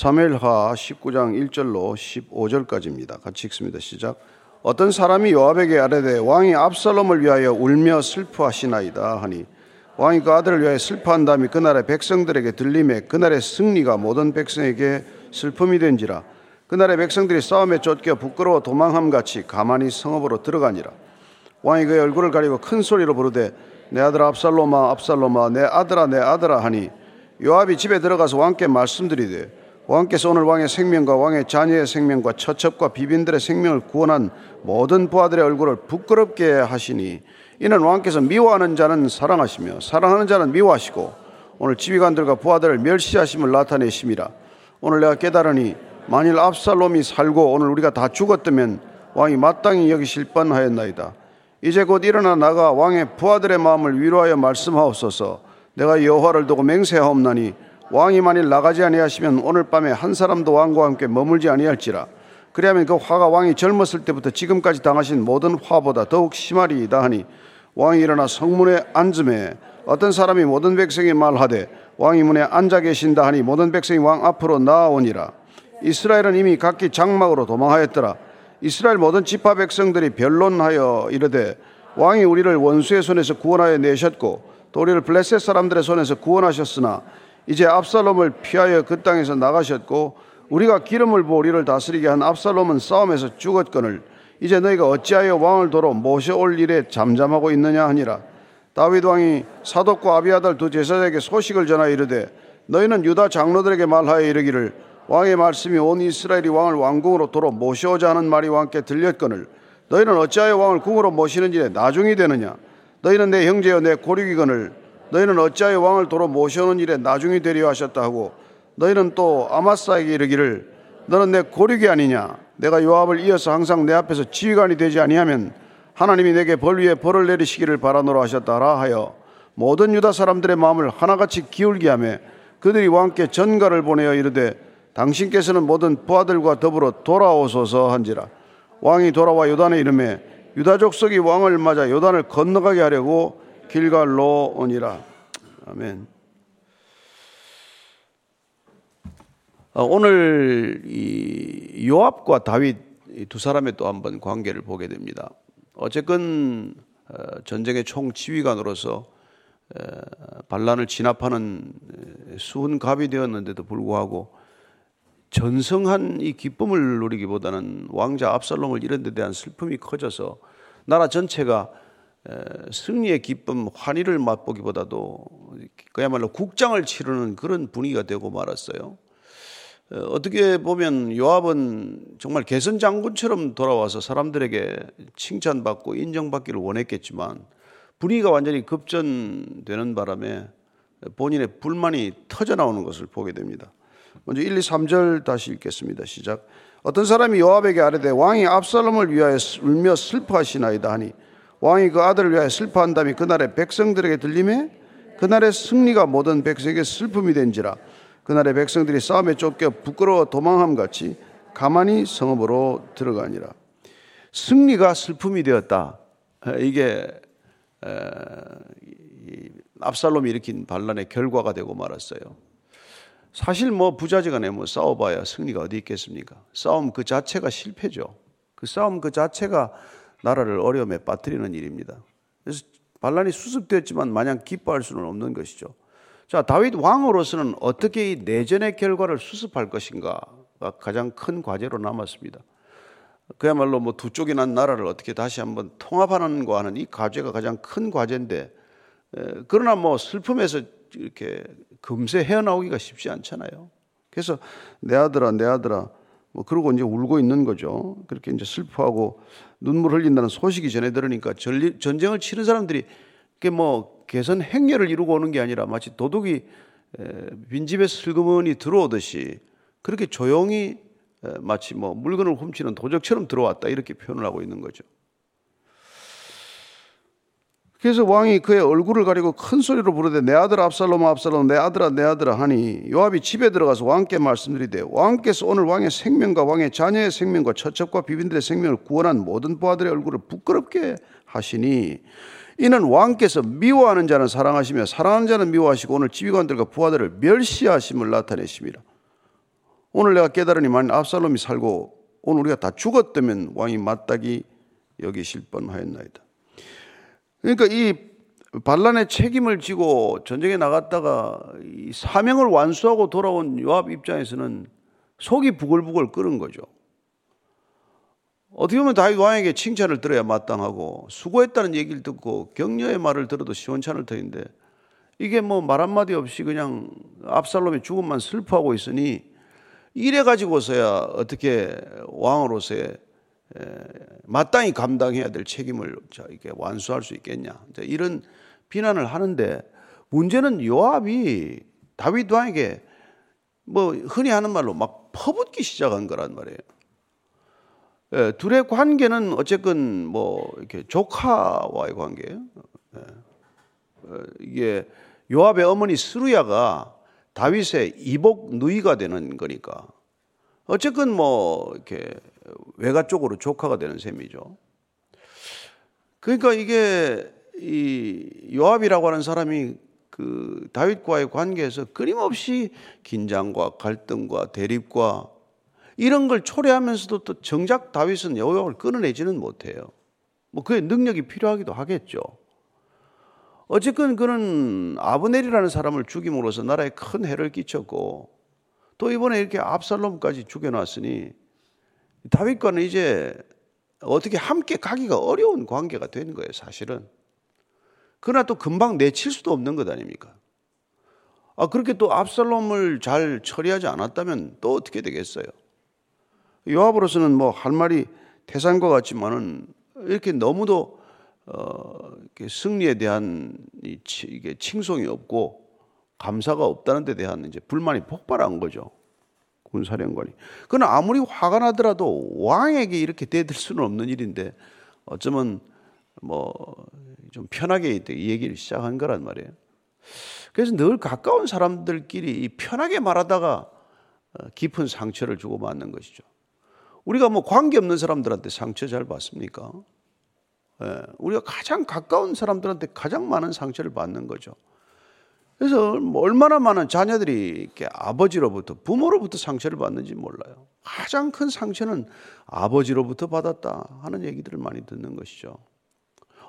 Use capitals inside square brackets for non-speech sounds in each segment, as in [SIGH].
사무엘하 19장 1절로 15절까지입니다. 같이 읽습니다. 시작. 어떤 사람이 요압에게 아뢰되 왕이 압살롬을 위하여 울며 슬퍼하시나이다 하니 왕이 그 아들을 위하여 슬퍼한 다음에 그날의 백성들에게 들림에 그날의 승리가 모든 백성에게 슬픔이 된지라 그날의 백성들이 싸움에 쫓겨 부끄러워 도망함 같이 가만히 성읍으로 들어가니라 왕이 그의 얼굴을 가리고 큰 소리로 부르되 내 아들 압살롬아 압살롬아 내 아들아 내 아들아 하니 요압이 집에 들어가서 왕께 말씀드리되 왕께서 오늘 왕의 생명과 왕의 자녀의 생명과 처첩과 비빈들의 생명을 구원한 모든 부하들의 얼굴을 부끄럽게 하시니 이는 왕께서 미워하는 자는 사랑하시며 사랑하는 자는 미워하시고 오늘 지휘관들과 부하들을 멸시하심을 나타내심이라 오늘 내가 깨달으니 만일 압살롬이 살고 오늘 우리가 다 죽었다면 왕이 마땅히 여기실 뻔하였나이다. 이제 곧 일어나 나가 왕의 부하들의 마음을 위로하여 말씀하옵소서. 내가 여호와를 두고 맹세하옵나니 왕이 만일 나가지 아니하시면 오늘 밤에 한 사람도 왕과 함께 머물지 아니할지라. 그리하면 그 화가 왕이 젊었을 때부터 지금까지 당하신 모든 화보다 더욱 심하리이다 하니 왕이 일어나 성문에 앉음에 어떤 사람이 모든 백성이 말하되 왕이 문에 앉아 계신다 하니 모든 백성이 왕 앞으로 나아오니라. 이스라엘은 이미 각기 장막으로 도망하였더라. 이스라엘 모든 지파 백성들이 변론하여 이르되 왕이 우리를 원수의 손에서 구원하여 내셨고 또 우리를 블레셋 사람들의 손에서 구원하셨으나 이제 압살롬을 피하여 그 땅에서 나가셨고 우리가 기름을 부어 우리를 다스리게 한 압살롬은 싸움에서 죽었거늘 이제 너희가 어찌하여 왕을 도로 모셔올 일에 잠잠하고 있느냐 하니라. 다윗 왕이 사독과 아비아달 두 제사장에게 소식을 전하 이르되 너희는 유다 장로들에게 말하여 이르기를 왕의 말씀이 온 이스라엘이 왕을 왕궁으로 도로 모셔오자 하는 말이 왕께 들렸거늘 너희는 어찌하여 왕을 궁으로 모시는 일에 나중이 되느냐? 너희는 내 형제여 내 고륙이거늘 너희는 어찌하여 왕을 도로 모셔오는 일에 나중이 되려 하셨다 하고 너희는 또 아마사에게 이르기를 너는 내 고륙이 아니냐? 내가 요압을 이어서 항상 내 앞에서 지휘관이 되지 아니하면 하나님이 내게 벌 위에 벌을 내리시기를 바라노라 하셨다 라 하여 모든 유다 사람들의 마음을 하나같이 기울게 하며 그들이 왕께 전가를 보내어 이르되 당신께서는 모든 부하들과 더불어 돌아오소서 한지라. 왕이 돌아와 요단에 이름에 유다 족속이 왕을 맞아 요단을 건너가게 하려고 길갈로 오니라 아멘. 어, 오늘 이 요압과 다윗 두 사람의 또 한 번 관계를 보게 됩니다. 어쨌건 어, 전쟁의 총 지휘관으로서 반란을 진압하는 수훈 갑이 되었는데도 불구하고 전성한 이 기쁨을 누리기보다는 왕자 압살롬을 잃은 데 대한 슬픔이 커져서 나라 전체가 승리의 기쁨, 환희를 맛보기보다도 그야말로 국장을 치르는 그런 분위기가 되고 말았어요. 어떻게 보면 요압은 정말 개선 장군처럼 돌아와서 사람들에게 칭찬받고 인정받기를 원했겠지만 분위기가 완전히 급전되는 바람에 본인의 불만이 터져 나오는 것을 보게 됩니다. 먼저 1, 2, 3절 다시 읽겠습니다. 시작. 어떤 사람이 요압에게 아뢰되 왕이 압살롬을 위하여 울며 슬퍼하시나이다 하니 왕이 그 아들을 위하여 슬퍼한다며 그날의 백성들에게 들림에 그날의 승리가 모든 백성에게 슬픔이 된지라 그날의 백성들이 싸움에 쫓겨 부끄러워 도망함 같이 가만히 성읍으로 들어가니라. 승리가 슬픔이 되었다. 이게 압살롬이 일으킨 반란의 결과가 되고 말았어요. 사실 뭐 부자지간에 뭐 싸워봐야 승리가 어디 있겠습니까? 싸움 그 자체가 실패죠. 그 싸움 그 자체가 나라를 어려움에 빠뜨리는 일입니다. 그래서 반란이 수습되었지만 마냥 기뻐할 수는 없는 것이죠. 자, 다윗 왕으로서는 어떻게 이 내전의 결과를 수습할 것인가가 가장 큰 과제로 남았습니다. 그야말로 뭐 두 쪽이 난 나라를 어떻게 다시 한번 통합하는 거 하는 이 과제가 가장 큰 과제인데, 그러나 뭐 슬픔에서 이렇게 금세 헤어나오기가 쉽지 않잖아요. 그래서 내 아들아, 내 아들아, 뭐 그러고 이제 울고 있는 거죠. 그렇게 이제 슬퍼하고 눈물 흘린다는 소식이 전해 들으니까 전쟁을 치는 사람들이 그게 뭐 개선 행렬을 이루고 오는 게 아니라 마치 도둑이 빈집에 슬그머니 들어오듯이 그렇게 조용히 마치 뭐 물건을 훔치는 도적처럼 들어왔다 이렇게 표현을 하고 있는 거죠. 그래서 왕이 그의 얼굴을 가리고 큰 소리로 부르되 내 아들 압살롬 압살롬 내 아들아 내 아들아 하니 요압이 집에 들어가서 왕께 말씀드리되 왕께서 오늘 왕의 생명과 왕의 자녀의 생명과 처첩과 비빈들의 생명을 구원한 모든 부하들의 얼굴을 부끄럽게 하시니 이는 왕께서 미워하는 자는 사랑하시며 사랑하는 자는 미워하시고 오늘 지휘관들과 부하들을 멸시하심을 나타내심이라. 오늘 내가 깨달으니 만약 압살롬이 살고 오늘 우리가 다 죽었다면 왕이 마땅히 여기실 뻔하였나이다. 그러니까 이 반란의 책임을 지고 전쟁에 나갔다가 이 사명을 완수하고 돌아온 요압 입장에서는 속이 부글부글 끓은 거죠. 어떻게 보면 다윗 왕에게 칭찬을 들어야 마땅하고 수고했다는 얘기를 듣고 격려의 말을 들어도 시원찮을 터인데 이게 뭐 말 한마디 없이 그냥 압살롬의 죽음만 슬퍼하고 있으니 이래 가지고서야 어떻게 왕으로서의 마땅히 감당해야 될 책임을 이렇게 완수할 수 있겠냐 이런 비난을 하는데 문제는 요압이 다윗 왕에게 뭐 흔히 하는 말로 막 퍼붓기 시작한 거란 말이에요. 예, 둘의 관계는 어쨌건 뭐 이렇게 조카와의 관계예요. 예. 어, 이게 요압의 어머니 스루야가 다윗의 이복 누이가 되는 거니까 어쨌건 뭐 이렇게 외가 쪽으로 조카가 되는 셈이죠. 그러니까 이게 이 요압이라고 하는 사람이 그 다윗과의 관계에서 끊임없이 긴장과 갈등과 대립과 이런 걸 초래하면서도 또 정작 다윗은 요압을 끊어내지는 못해요. 뭐 그의 능력이 필요하기도 하겠죠. 어쨌건 그는 아브넬이라는 사람을 죽임으로써 나라에 큰 해를 끼쳤고 또 이번에 이렇게 압살롬까지 죽여놨으니 다윗과는 이제 어떻게 함께 가기가 어려운 관계가 된 거예요, 사실은. 그러나 또 금방 내칠 수도 없는 것 아닙니까? 아, 그렇게 또 압살롬을 잘 처리하지 않았다면 또 어떻게 되겠어요? 요압으로서는 뭐 할 말이 태산과 같지만은 이렇게 너무도 어, 이렇게 승리에 대한 이, 이게 칭송이 없고 감사가 없다는 데 대한 이제 불만이 폭발한 거죠. 군사령관이. 그러나 아무리 화가 나더라도 왕에게 이렇게 대들 수는 없는 일인데 어쩌면 뭐 좀 편하게 이 얘기를 시작한 거란 말이에요. 그래서 늘 가까운 사람들끼리 편하게 말하다가 어, 깊은 상처를 주고 받는 것이죠. 우리가 뭐 관계 없는 사람들한테 상처 잘 받습니까? 예, 우리가 가장 가까운 사람들한테 가장 많은 상처를 받는 거죠. 그래서 뭐 얼마나 많은 자녀들이 이렇게 아버지로부터 부모로부터 상처를 받는지 몰라요. 가장 큰 상처는 아버지로부터 받았다 하는 얘기들을 많이 듣는 것이죠.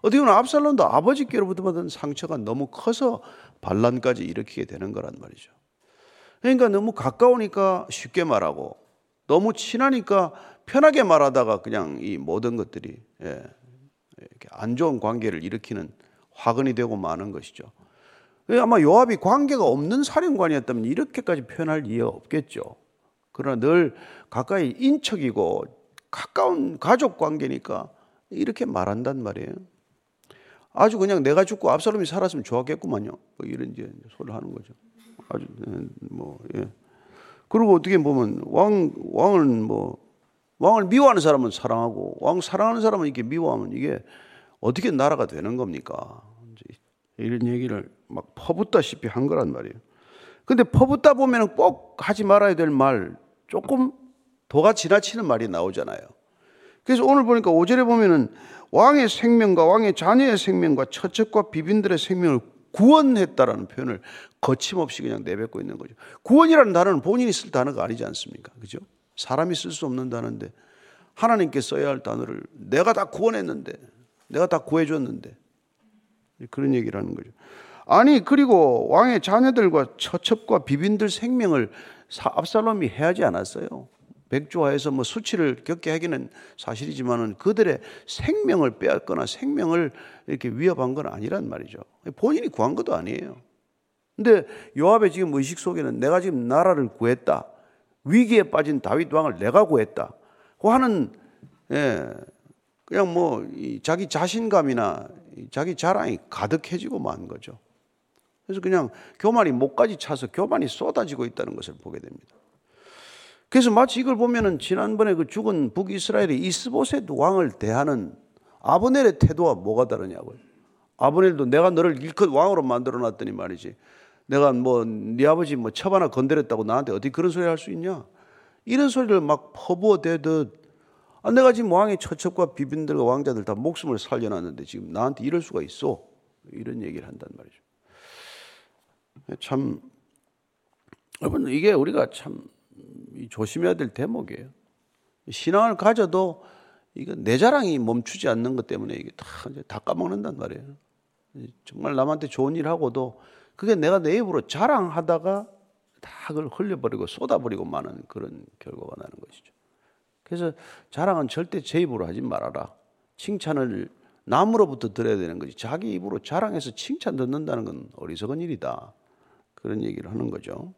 어떻게 보면 압살롬도 아버지께로부터 받은 상처가 너무 커서 반란까지 일으키게 되는 거란 말이죠. 그러니까 너무 가까우니까 쉽게 말하고 너무 친하니까 편하게 말하다가 그냥 이 모든 것들이 예, 안 좋은 관계를 일으키는 화근이 되고 마는 것이죠. 아마 요압이 관계가 없는 사령관이었다면 이렇게까지 표현할 이유가 없겠죠. 그러나 늘 가까이 인척이고 가까운 가족 관계니까 이렇게 말한단 말이에요. 아주 그냥 내가 죽고 압살롬이 살았으면 좋았겠구만요. 뭐 이런 이제 소리를 하는 거죠. 아주 네, 뭐 예. 그리고 어떻게 보면 왕 왕은 뭐 왕을 미워하는 사람은 사랑하고 왕 사랑하는 사람은 이렇게 미워하면 이게 어떻게 나라가 되는 겁니까? 이런 얘기를 막 퍼붓다시피 한 거란 말이에요. 근데 퍼붓다 보면 꼭 하지 말아야 될 말 조금 도가 지나치는 말이 나오잖아요. 그래서 오늘 보니까 5절에 보면은 왕의 생명과 왕의 자녀의 생명과 처첩과 비빈들의 생명을 구원했다라는 표현을 거침없이 그냥 내뱉고 있는 거죠. 구원이라는 단어는 본인이 쓸 단어가 아니지 않습니까? 그죠? 사람이 쓸 수 없는 단어인데 하나님께 써야 할 단어를 내가 다 구원했는데 내가 다 구해줬는데 그런 얘기를 하는 거죠. 아니 그리고 왕의 자녀들과 처첩과 비빈들 생명을 압살롬이 해하지 않았어요. 백조화에서 뭐 수치를 겪게 하기는 사실이지만은 그들의 생명을 빼앗거나 생명을 이렇게 위협한 건 아니란 말이죠. 본인이 구한 것도 아니에요. 근데 요압의 지금 의식 속에는 내가 지금 나라를 구했다. 위기에 빠진 다윗 왕을 내가 구했다. 그 하는 예, 그냥 뭐 자기 자신감이나 자기 자랑이 가득해지고 만 거죠. 그래서 그냥 교만이 목까지 차서 교만이 쏟아지고 있다는 것을 보게 됩니다. 그래서 마치 이걸 보면은 지난번에 그 죽은 북이스라엘의 이스보셋 왕을 대하는 아브넬의 태도와 뭐가 다르냐고요. 아브넬도 내가 너를 일컷 왕으로 만들어 놨더니 말이지. 내가 뭐 네 아버지 뭐 첩 하나 건드렸다고 나한테 어떻게 그런 소리 할 수 있냐? 이런 소리를 막 퍼부어 대듯 아, 내가 지금 왕의 처첩과 비빈들과 왕자들 다 목숨을 살려놨는데 지금 나한테 이럴 수가 있어. 이런 얘기를 한단 말이죠. 참, 여러분, 이게 우리가 참 조심해야 될 대목이에요. 신앙을 가져도 이거 내 자랑이 멈추지 않는 것 때문에 이게 다, 다 까먹는단 말이에요. 정말 남한테 좋은 일 하고도 그게 내가 내 입으로 자랑하다가 다 그걸 흘려버리고 쏟아버리고 마는 그런 결과가 나는 것이죠. 그래서 자랑은 절대 제 입으로 하지 말아라. 칭찬을 남으로부터 들어야 되는 거지. 자기 입으로 자랑해서 칭찬 듣는다는 건 어리석은 일이다. 그런 얘기를 하는 거죠.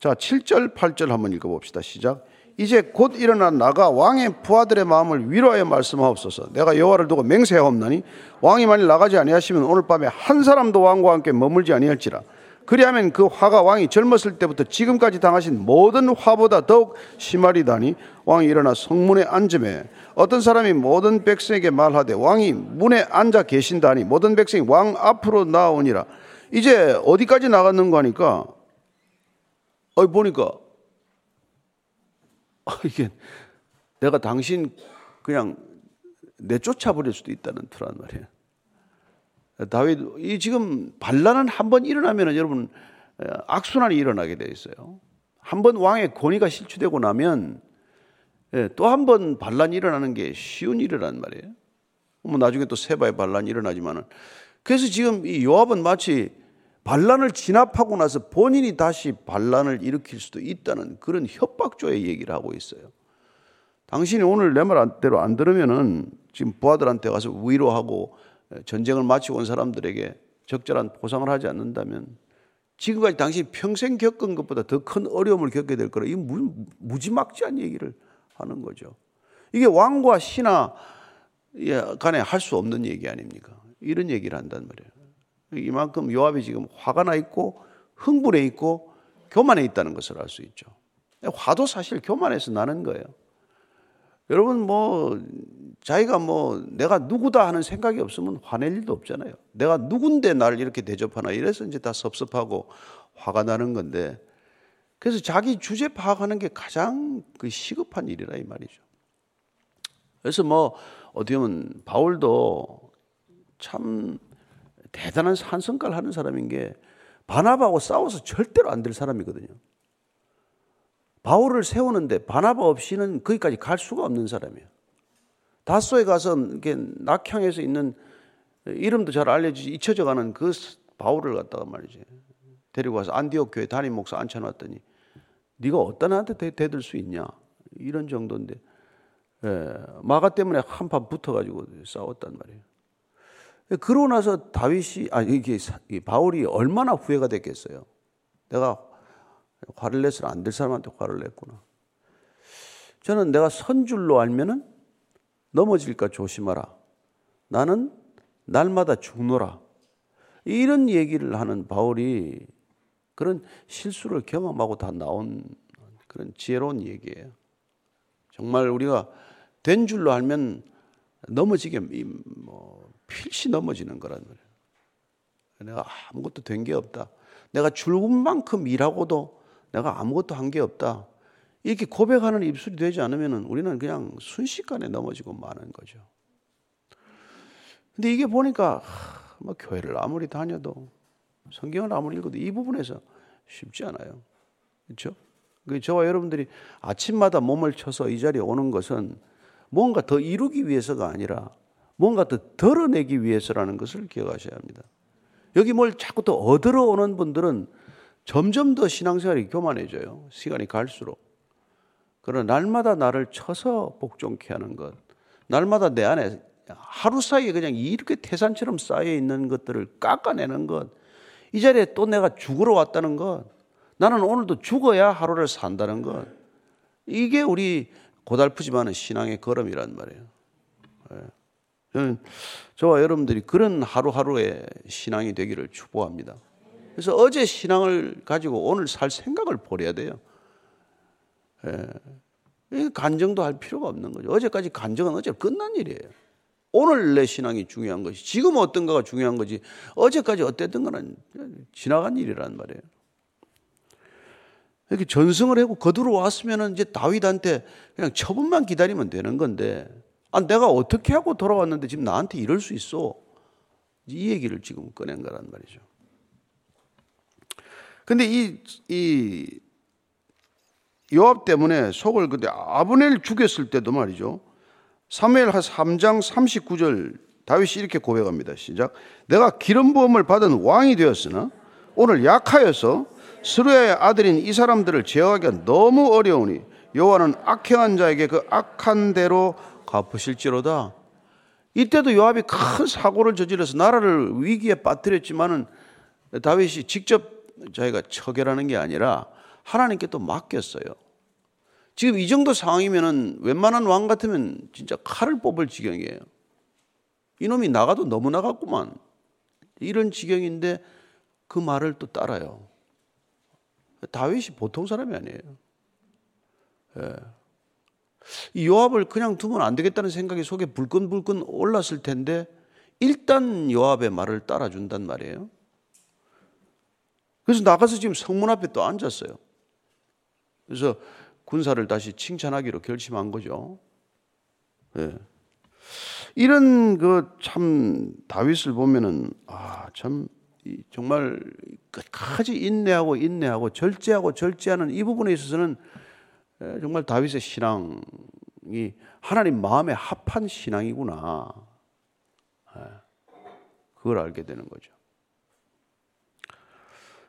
자, 7절, 8절 한번 읽어봅시다. 시작. 이제 곧 일어나 나가 왕의 부하들의 마음을 위로하여 말씀하옵소서. 내가 여호와를 두고 맹세하옵나니 왕이 만일 나가지 아니하시면 오늘 밤에 한 사람도 왕과 함께 머물지 아니할지라. 그리하면 그 화가 왕이 젊었을 때부터 지금까지 당하신 모든 화보다 더욱 심하리다니 왕이 일어나 성문에 앉음에 어떤 사람이 모든 백성에게 말하되 왕이 문에 앉아 계신다니 모든 백성이 왕 앞으로 나오니라 이제 어디까지 나갔는가 하니까 어 보니까 아, 이게 내가 당신 그냥 내쫓아 버릴 수도 있다는 투란 말이에요. 다윗 이 지금 반란은 한 번 일어나면 여러분 악순환이 일어나게 돼 있어요. 한 번 왕의 권위가 실추되고 나면 예, 또한 번 반란이 일어나는 게 쉬운 일이란 말이에요. 뭐 나중에 또 세바의 반란이 일어나지만은 그래서 지금 이 요압은 마치 반란을 진압하고 나서 본인이 다시 반란을 일으킬 수도 있다는 그런 협박조의 얘기를 하고 있어요. 당신이 오늘 내 말대로 안 들으면은 지금 부하들한테 가서 위로하고 전쟁을 마치고 온 사람들에게 적절한 보상을 하지 않는다면 지금까지 당신이 평생 겪은 것보다 더 큰 어려움을 겪게 될 거라 이 무지막지한 얘기를 하는 거죠. 이게 왕과 신하 간에 할 수 없는 얘기 아닙니까? 이런 얘기를 한단 말이에요. 이만큼 요압이 지금 화가 나 있고 흥분해 있고 교만해 있다는 것을 알 수 있죠. 화도 사실 교만해서 나는 거예요. 여러분 뭐 자기가 뭐 내가 누구다 하는 생각이 없으면 화낼 일도 없잖아요. 내가 누군데 나를 이렇게 대접하나 이래서 이제 다 섭섭하고 화가 나는 건데 그래서 자기 주제 파악하는 게 가장 그 시급한 일이라 이 말이죠. 그래서 뭐 어떻게 보면 바울도 참 대단한 산성깔 하는 사람인 게 바나바하고 싸워서 절대로 안 될 사람이거든요. 바울을 세우는데 바나바 없이는 거기까지 갈 수가 없는 사람이에요. 다소에 가서 이렇게 낙향에서 있는 이름도 잘 알려지지 잊혀져 가는 그 바울을 갖다가 말이지. 데리고 와서 안디옥 교회 담임 목사 앉혀놨더니 네가 어떤 한테 대들 수 있냐 이런 정도인데 예, 마가 때문에 한판 붙어가지고 싸웠단 말이에요. 그러고 나서 다윗이 아 이게 바울이 얼마나 후회가 됐겠어요. 내가 화를 내서 안될 사람한테 화를 냈구나. 저는 내가 선 줄로 알면은 넘어질까 조심하라. 나는 날마다 죽노라. 이런 얘기를 하는 바울이 그런 실수를 경험하고 다 나온 그런 지혜로운 얘기예요. 정말 우리가 된 줄로 알면 넘어지게 뭐 필시 넘어지는 거란 말이에요. 내가 아무것도 된 게 없다. 내가 죽은 만큼 일하고도 내가 아무것도 한 게 없다. 이렇게 고백하는 입술이 되지 않으면 우리는 그냥 순식간에 넘어지고 마는 거죠. 근데 이게 보니까 뭐 교회를 아무리 다녀도 성경을 아무리 읽어도 이 부분에서 쉽지 않아요. 그렇죠? 저와 여러분들이 아침마다 몸을 쳐서 이 자리에 오는 것은 뭔가 더 이루기 위해서가 아니라 뭔가 더 덜어내기 위해서라는 것을 기억하셔야 합니다. 여기 뭘 자꾸 더 얻으러 오는 분들은 점점 더 신앙생활이 교만해져요. 시간이 갈수록. 그러나 날마다 나를 쳐서 복종케 하는 것, 날마다 내 안에 하루 사이에 그냥 이렇게 태산처럼 쌓여 있는 것들을 깎아내는 것, 이 자리에 또 내가 죽으러 왔다는 것, 나는 오늘도 죽어야 하루를 산다는 것, 이게 우리 고달프지만은 신앙의 걸음이란 말이에요. 예. 저는 저와 여러분들이 그런 하루하루의 신앙이 되기를 축복합니다. 그래서 어제 신앙을 가지고 오늘 살 생각을 버려야 돼요. 예. 간정도 할 필요가 없는 거죠. 어제까지 간정은 어제 끝난 일이에요. 오늘 내 신앙이 중요한 것이 지금 어떤가가 중요한 거지 어제까지 어땠던 거는 지나간 일이란 말이에요. 이렇게 전승을 하고 거두러 왔으면 이제 다윗한테 그냥 처분만 기다리면 되는 건데 아, 내가 어떻게 하고 돌아왔는데 지금 나한테 이럴 수 있어. 이 얘기를 지금 꺼낸 거란 말이죠. 근데 이, 이 요압 때문에 속을 그때 아브넬 죽였을 때도 말이죠. 사무엘 3장 39절 다윗이 이렇게 고백합니다. 시작. 내가 기름 부음을 받은 왕이 되었으나 오늘 약하여서 스루야의 아들인 이 사람들을 제어하기가 너무 어려우니 여호와는 악행한 자에게 그 악한 대로 갚으실지로다. 이때도 요압이 큰 사고를 저질러서 나라를 위기에 빠뜨렸지만은 다윗이 직접 자기가 처결하는 게 아니라 하나님께 또 맡겼어요. 지금 이 정도 상황이면은 웬만한 왕 같으면 진짜 칼을 뽑을 지경이에요. 이놈이 나가도 너무 나갔구만. 이런 지경인데 그 말을 또 따라요. 다윗이 보통 사람이 아니에요. 예. 이 요압을 그냥 두면 안 되겠다는 생각이 속에 불끈불끈 올랐을 텐데 일단 요압의 말을 따라준단 말이에요. 그래서 나가서 지금 성문 앞에 또 앉았어요. 그래서 군사를 다시 칭찬하기로 결심한 거죠. 예. 이런 그 참 다윗을 보면은 아참 정말 끝까지 인내하고 인내하고 절제하고 절제하는 이 부분에 있어서는 정말 다윗의 신앙이 하나님 마음에 합한 신앙이구나. 그걸 알게 되는 거죠.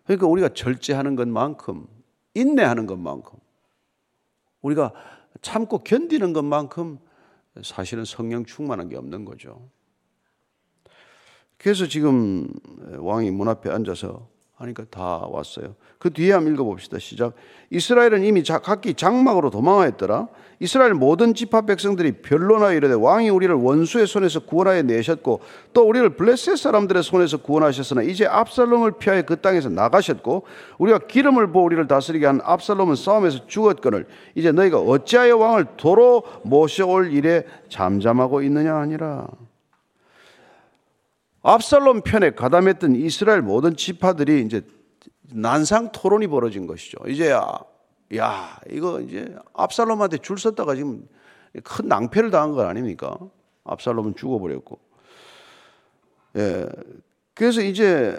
그러니까 우리가 절제하는 것만큼 인내하는 것만큼 우리가 참고 견디는 것만큼 사실은 성령 충만한 게 없는 거죠. 그래서 지금 왕이 문 앞에 앉아서 하니까 다 왔어요. 그 뒤에 한번 읽어봅시다. 시작. 이스라엘은 이미 각기 장막으로 도망하였더라. 이스라엘 모든 집합 백성들이 변론하여 이르되 왕이 우리를 원수의 손에서 구원하여 내셨고 또 우리를 블레셋 사람들의 손에서 구원하셨으나 이제 압살롬을 피하여 그 땅에서 나가셨고 우리가 기름을 부어 우리를 다스리게 한 압살롬은 싸움에서 죽었거늘 이제 너희가 어찌하여 왕을 도로 모셔올 일에 잠잠하고 있느냐 하니라. 압살롬 편에 가담했던 이스라엘 모든 지파들이 이제 난상 토론이 벌어진 것이죠. 이제 야, 야 이거 이제 압살롬한테 줄 섰다가 지금 큰 낭패를 당한 거 아닙니까? 압살롬은 죽어버렸고. 예. 그래서 이제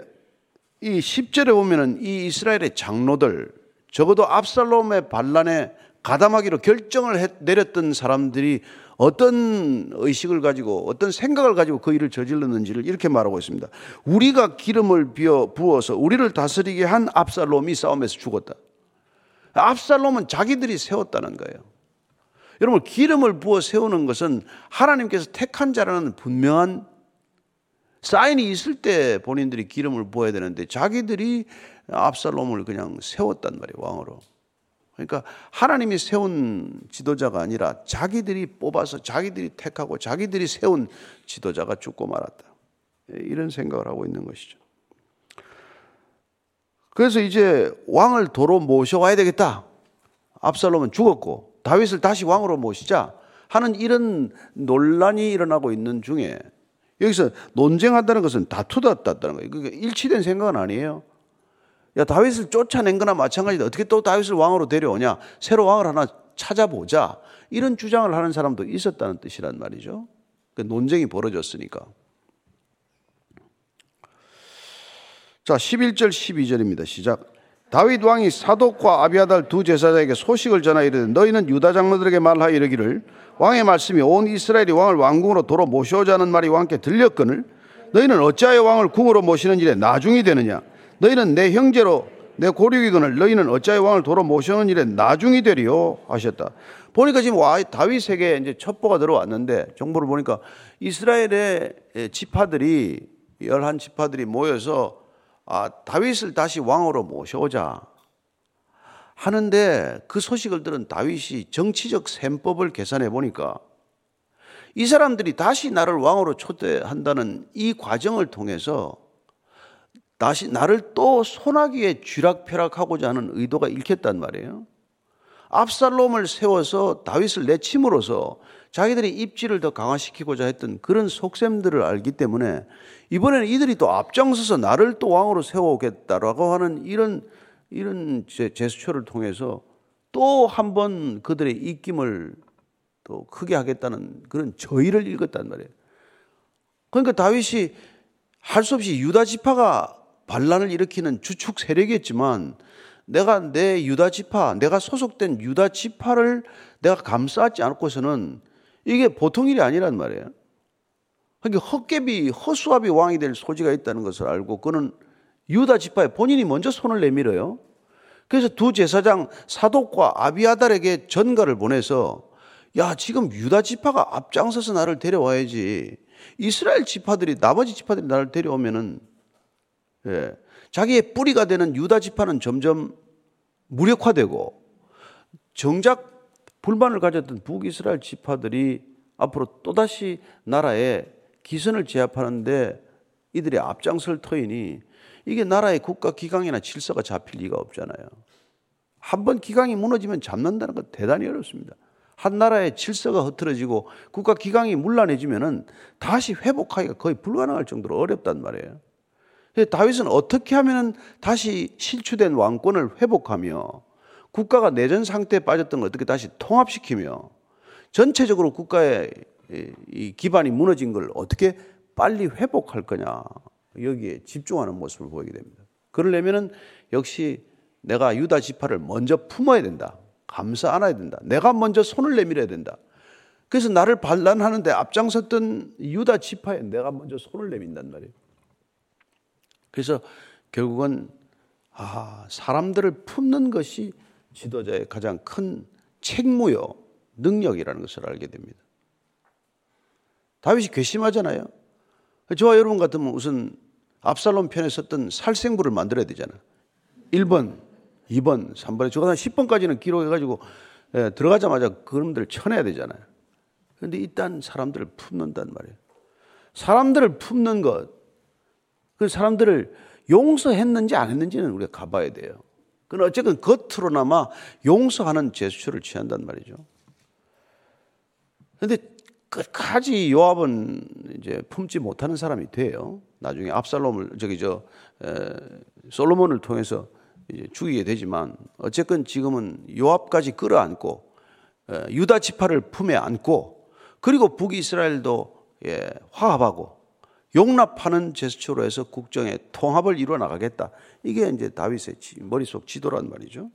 이 10절에 보면은 이 이스라엘의 장로들 적어도 압살롬의 반란에 가담하기로 결정을 했, 내렸던 사람들이 어떤 의식을 가지고 어떤 생각을 가지고 그 일을 저질렀는지를 이렇게 말하고 있습니다. 우리가 기름을 비어 부어서 우리를 다스리게 한 압살롬이 싸움에서 죽었다. 압살롬은 자기들이 세웠다는 거예요. 여러분 기름을 부어 세우는 것은 하나님께서 택한 자라는 분명한 사인이 있을 때 본인들이 기름을 부어야 되는데 자기들이 압살롬을 그냥 세웠단 말이에요 왕으로. 그러니까 하나님이 세운 지도자가 아니라 자기들이 뽑아서 자기들이 택하고 자기들이 세운 지도자가 죽고 말았다. 이런 생각을 하고 있는 것이죠. 그래서 이제 왕을 도로 모셔와야 되겠다. 압살롬은 죽었고 다윗을 다시 왕으로 모시자 하는 이런 논란이 일어나고 있는 중에 여기서 논쟁한다는 것은 다투다다는 거예요. 그게 일치된 생각은 아니에요. 야, 다윗을 쫓아낸 거나 마찬가지다. 어떻게 또 다윗을 왕으로 데려오냐? 새로 왕을 하나 찾아보자. 이런 주장을 하는 사람도 있었다는 뜻이란 말이죠. 그 논쟁이 벌어졌으니까. 자, 11절 12절입니다. 시작. 다윗 왕이 사독과 아비아달 두 제사장에게 소식을 전하 이르되 너희는 유다 장로들에게 말하여 이르기를 왕의 말씀이 온 이스라엘이 왕을 왕궁으로 도로 모셔오자는 말이 왕께 들렸거늘 너희는 어찌하여 왕을 궁으로 모시는 일에 나중이 되느냐 너희는 내 형제로 내 고륙이거늘 너희는 어찌하여 왕을 도로 모셔오는 일에 나중이 되리요 하셨다. 보니까 지금 와 다윗에게 이제 첩보가 들어왔는데 정보를 보니까 이스라엘의 지파들이 열한 지파들이 모여서 아, 다윗을 다시 왕으로 모셔오자 하는데 그 소식을 들은 다윗이 정치적 셈법을 계산해 보니까 이 사람들이 다시 나를 왕으로 초대한다는 이 과정을 통해서 다시 나를 또 소나기에 쥐락펴락하고자 하는 의도가 읽혔단 말이에요. 압살롬을 세워서 다윗을 내침으로써 자기들이 입지를 더 강화시키고자 했던 그런 속셈들을 알기 때문에 이번에는 이들이 또 앞장서서 나를 또 왕으로 세워오겠다라고 하는 이런 이런 제스처를 통해서 또 한 번 그들의 입김을 또 크게 하겠다는 그런 저의를 읽었단 말이에요. 그러니까 다윗이 할 수 없이 유다 지파가 반란을 일으키는 주축 세력이었지만 내가 내 유다 지파, 내가 소속된 유다 지파를 내가 감싸지 않고서는 이게 보통 일이 아니란 말이에요. 그러니까 헛개비, 허수아비 왕이 될 소지가 있다는 것을 알고 그는 유다 지파에 본인이 먼저 손을 내밀어요. 그래서 두 제사장 사독과 아비아달에게 전가를 보내서 야, 지금 유다 지파가 앞장서서 나를 데려와야지. 이스라엘 지파들이 나머지 지파들이 나를 데려오면은 예, 자기의 뿌리가 되는 유다 지파는 점점 무력화되고 정작 불만을 가졌던 북이스라엘 지파들이 앞으로 또다시 나라에 기선을 제압하는데 이들이 앞장설 터이니 이게 나라의 국가 기강이나 질서가 잡힐 리가 없잖아요. 한 번 기강이 무너지면 잡는다는 건 대단히 어렵습니다. 한 나라의 질서가 흐트러지고 국가 기강이 문란해지면은 다시 회복하기가 거의 불가능할 정도로 어렵단 말이에요. 다윗은 어떻게 하면 다시 실추된 왕권을 회복하며 국가가 내전 상태에 빠졌던 걸 어떻게 다시 통합시키며 전체적으로 국가의 이 기반이 무너진 걸 어떻게 빨리 회복할 거냐 여기에 집중하는 모습을 보이게 됩니다. 그러려면은 역시 내가 유다 지파를 먼저 품어야 된다. 감싸 안아야 된다. 내가 먼저 손을 내밀어야 된다. 그래서 나를 반란하는데 앞장섰던 유다 지파에 내가 먼저 손을 내민단 말이에요. 그래서 결국은 아, 사람들을 품는 것이 지도자의 가장 큰 책무요, 능력이라는 것을 알게 됩니다. 다윗이 괘씸하잖아요. 저와 여러분 같으면 우선 압살롬 편에 썼던 살생부를 만들어야 되잖아요. 1번, 2번, 3번에 저거 한 10번까지는 기록해가지고 예, 들어가자마자 그놈들 쳐내야 되잖아요. 그런데 일단 사람들을 품는단 말이에요. 사람들을 품는 것, 그 사람들을 용서했는지 안 했는지는 우리가 가봐야 돼요. 그건 어쨌든 겉으로나마 용서하는 제스처를 취한단 말이죠. 그런데 끝까지 요압은 이제 품지 못하는 사람이 돼요. 나중에 압살롬을 저기 저 에, 솔로몬을 통해서 죽이게 되지만 어쨌건 지금은 요압까지 끌어안고 에, 유다 지파를 품에 안고 그리고 북이스라엘도 예, 화합하고 용납하는 제스처로 해서 국정의 통합을 이루어 나가겠다. 이게 이제 다윗의 머릿속 지도란 말이죠.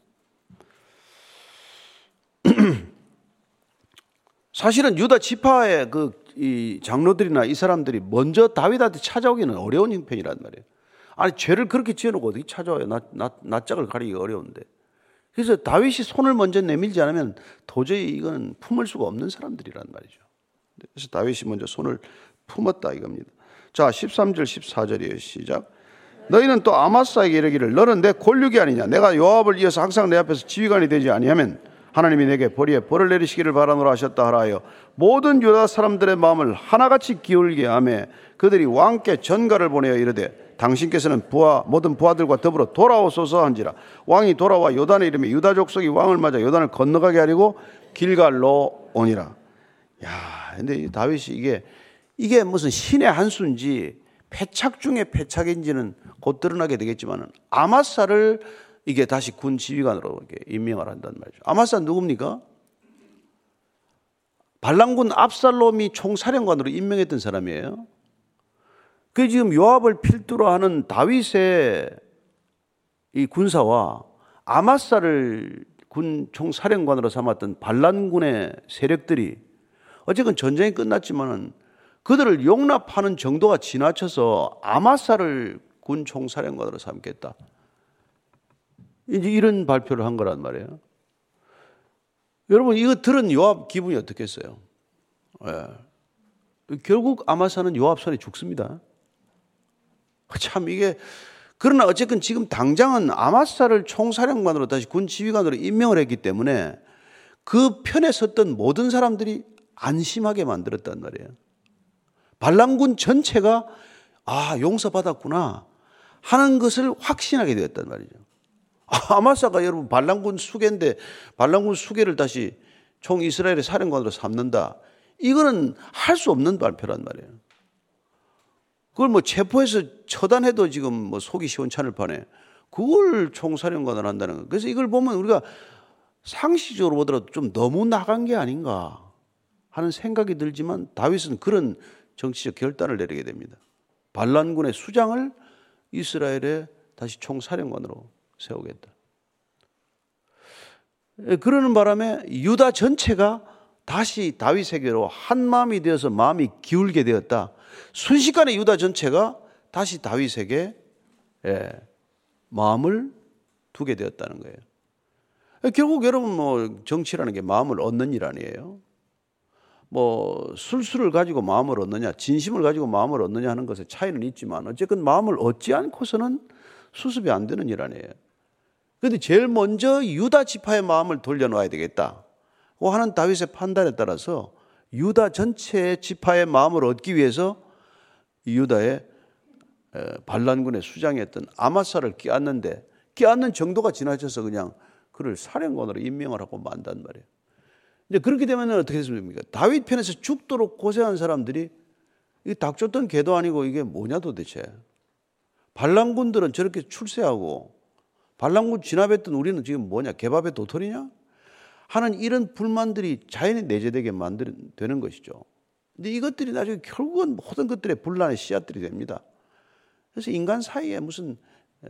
[CLEARS THROAT] 사실은 유다 지파의 그 이 장로들이나 이 사람들이 먼저 다윗한테 찾아오기는 어려운 형편이란 말이에요. 아니 죄를 그렇게 지어놓고 어떻게 찾아와요? 낯짝을 가리기 어려운데. 그래서 다윗이 손을 먼저 내밀지 않으면 도저히 이건 품을 수가 없는 사람들이란 말이죠. 그래서 다윗이 먼저 손을 품었다 이겁니다. 자, 13절 14절이에요. 시작. 너희는 또 아마사에게 이르기를 너는 내 권력이 아니냐 내가 요압을 이어서 항상 내 앞에서 지휘관이 되지 아니하면 하나님이 내게 벌이에 벌을 내리시기를 바라노라 하셨다 하라여 모든 유다 사람들의 마음을 하나같이 기울게 하며 그들이 왕께 전가를 보내어 이르되 당신께서는 부하 모든 부하들과 더불어 돌아오소서 한지라 왕이 돌아와 요단에 이르며 유다 족속이 왕을 맞아 요단을 건너가게 하려고 길갈로 오니라 야 근데 다윗이 이게 이게 무슨 신의 한 수인지 패착 중에 패착인지는 곧 드러나게 되겠지만 아마사를 이게 다시 군 지휘관으로 임명을 한단 말이죠. 아마사 누굽니까? 반란군 압살롬이 총사령관으로 임명했던 사람이에요. 그 지금 요압을 필두로 하는 다윗의 이 군사와 아마사를 군 총사령관으로 삼았던 반란군의 세력들이 어쨌든 전쟁이 끝났지만은 그들을 용납하는 정도가 지나쳐서 아마사를 군 총사령관으로 삼겠다. 이제 이런 발표를 한 거란 말이에요. 여러분 이거 들은 요압 기분이 어떻겠어요? 예. 결국 아마사는 요압 손에 죽습니다. 참 이게 그러나 어쨌든 지금 당장은 아마사를 총사령관으로 다시 군 지휘관으로 임명을 했기 때문에 그 편에 섰던 모든 사람들이 안심하게 만들었단 말이에요. 반란군 전체가 아 용서받았구나 하는 것을 확신하게 되었단 말이죠. 아마사가 여러분 반란군 수계인데 반란군 수계를 다시 총 이스라엘의 사령관으로 삼는다. 이거는 할 수 없는 발표란 말이에요. 그걸 뭐 체포해서 처단해도 지금 뭐 속이 시원찮을 판에 그걸 총사령관을 한다는 거. 그래서 이걸 보면 우리가 상식적으로 보더라도 좀 너무 나간 게 아닌가 하는 생각이 들지만 다윗은 그런 정치적 결단을 내리게 됩니다. 반란군의 수장을 이스라엘의 다시 총사령관으로 세우겠다. 그러는 바람에 유다 전체가 다시 다윗에게로 한 마음이 되어서 마음이 기울게 되었다. 순식간에 유다 전체가 다시 다윗에게 예, 마음을 두게 되었다는 거예요. 결국 여러분 뭐 정치라는 게 마음을 얻는 일 아니에요. 뭐 술수를 가지고 마음을 얻느냐, 진심을 가지고 마음을 얻느냐 하는 것에 차이는 있지만 어쨌든 마음을 얻지 않고서는 수습이 안 되는 일 아니에요. 그런데 제일 먼저 유다 지파의 마음을 돌려놓아야 되겠다. 하는 다윗의 판단에 따라서 유다 전체의 지파의 마음을 얻기 위해서 유다의 반란군의 수장이었던 아마사를 끼얹는데 끼얹는 정도가 지나쳐서 그냥 그를 사령관으로 임명을 하고 만단 말이에요. 이제 그렇게 되면 어떻게 됐습니까? 다윗 편에서 죽도록 고생한 사람들이 이 닥쳤던 개도 아니고 이게 뭐냐 도대체. 반란군들은 저렇게 출세하고 반란군 진압했던 우리는 지금 뭐냐 개밥의 도토리냐? 하는 이런 불만들이 자연히 내재되게 만드는 것이죠. 근데 이것들이 나중에 결국은 모든 것들의 분란의 씨앗들이 됩니다. 그래서 인간 사이에 무슨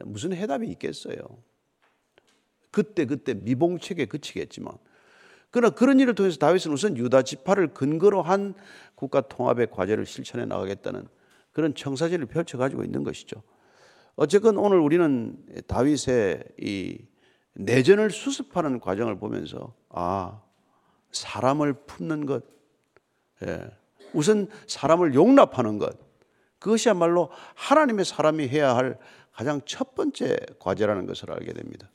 무슨 해답이 있겠어요. 그때 그때 미봉책에 그치겠지만 그러나 그런 일을 통해서 다윗은 우선 유다 지파를 근거로 한 국가 통합의 과제를 실천해 나가겠다는 그런 청사진을 펼쳐 가지고 있는 것이죠. 어쨌건 오늘 우리는 다윗의 이 내전을 수습하는 과정을 보면서 아 사람을 품는 것, 예. 우선 사람을 용납하는 것, 그것이야말로 하나님의 사람이 해야 할 가장 첫 번째 과제라는 것을 알게 됩니다.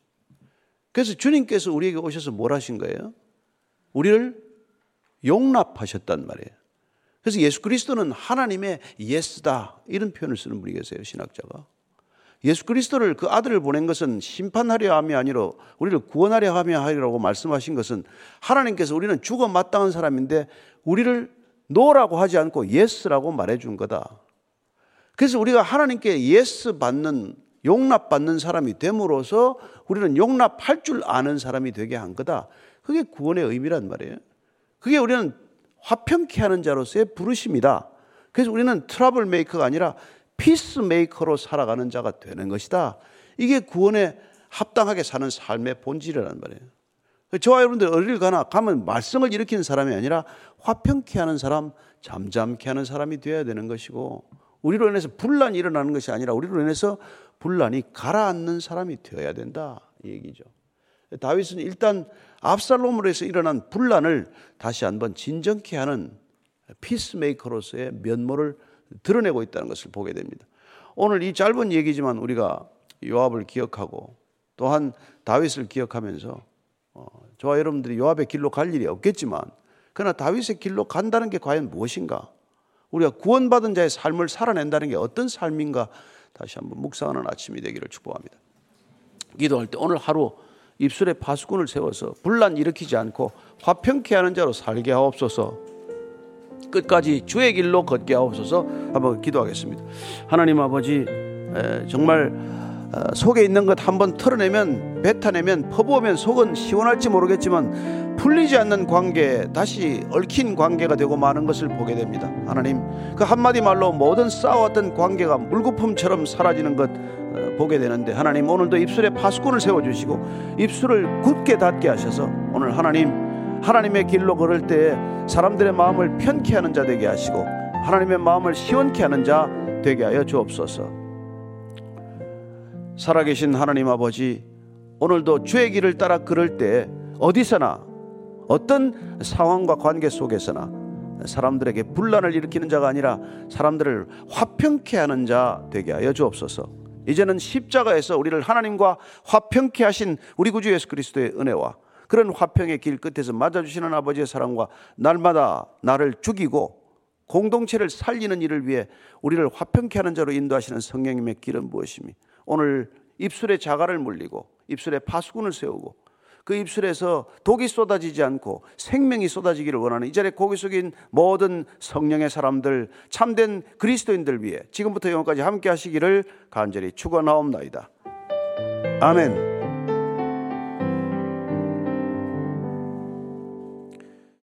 그래서 주님께서 우리에게 오셔서 뭘 하신 거예요? 우리를 용납하셨단 말이에요. 그래서 예수 그리스도는 하나님의 yes다 이런 표현을 쓰는 분이 계세요 신학자가. 예수 그리스도를 그 아들을 보낸 것은 심판하려 함이 아니라 우리를 구원하려 함이 아니라고 말씀하신 것은 하나님께서 우리는 죽어 마땅한 사람인데 우리를 no라고 하지 않고 yes라고 말해 준 거다. 그래서 우리가 하나님께 yes 받는 용납받는 사람이 됨으로써 우리는 용납할 줄 아는 사람이 되게 한 거다. 그게 구원의 의미란 말이에요. 그게 우리는 화평케 하는 자로서의 부르심이다. 그래서 우리는 trouble maker가 아니라 peace maker로 살아가는 자가 되는 것이다. 이게 구원에 합당하게 사는 삶의 본질이라는 말이에요. 저와 여러분들 어딜 가나 가면 말썽을 일으키는 사람이 아니라 화평케 하는 사람, 잠잠케 하는 사람이 되어야 되는 것이고 우리로 인해서 분란이 일어나는 것이 아니라 우리로 인해서 분란이 가라앉는 사람이 되어야 된다 이 얘기죠. 다윗은 일단 압살롬으로 해서 일어난 분란을 다시 한번 진정케 하는 피스메이커로서의 면모를 드러내고 있다는 것을 보게 됩니다. 오늘 이 짧은 얘기지만 우리가 요압을 기억하고 또한 다윗을 기억하면서 어, 저와 여러분들이 요압의 길로 갈 일이 없겠지만 그러나 다윗의 길로 간다는 게 과연 무엇인가? 우리가 구원받은 자의 삶을 살아낸다는 게 어떤 삶인가? 다시 한번 묵상하는 아침이 되기를 축복합니다. 기도할 때 오늘 하루 입술에 파수꾼을 세워서 분란 일으키지 않고 화평케 하는 자로 살게 하옵소서. 끝까지 주의 길로 걷게 하옵소서 한번 기도하겠습니다. 하나님 아버지 정말 어, 속에 있는 것 한번 털어내면 뱉어내면 퍼부으면 속은 시원할지 모르겠지만 풀리지 않는 관계 다시 얽힌 관계가 되고 마는 것을 보게 됩니다. 하나님 그 한마디 말로 모든 쌓아왔던 관계가 물거품처럼 사라지는 것 어, 보게 되는데 하나님 오늘도 입술에 파수꾼을 세워주시고 입술을 굳게 닫게 하셔서 오늘 하나님 하나님의 길로 걸을 때 사람들의 마음을 편케 하는 자 되게 하시고 하나님의 마음을 시원케 하는 자 되게 하여 주옵소서. 살아계신 하나님 아버지, 오늘도 주의 길을 따라 걸을 때 어디서나 어떤 상황과 관계 속에서나 사람들에게 분란을 일으키는 자가 아니라 사람들을 화평케 하는 자 되게 하여 주옵소서. 이제는 십자가에서 우리를 하나님과 화평케 하신 우리 구주 예수 그리스도의 은혜와 그런 화평의 길 끝에서 맞아주시는 아버지의 사랑과 날마다 나를 죽이고 공동체를 살리는 일을 위해 우리를 화평케 하는 자로 인도하시는 성령님의 길은 무엇이니? 오늘 입술에 자갈을 물리고 입술에 파수꾼을 세우고 그 입술에서 독이 쏟아지지 않고 생명이 쏟아지기를 원하는 이 자리에 고기 속인 모든 성령의 사람들 참된 그리스도인들 위해 지금부터 영원까지 함께 하시기를 간절히 축원하옵나이다. 아멘.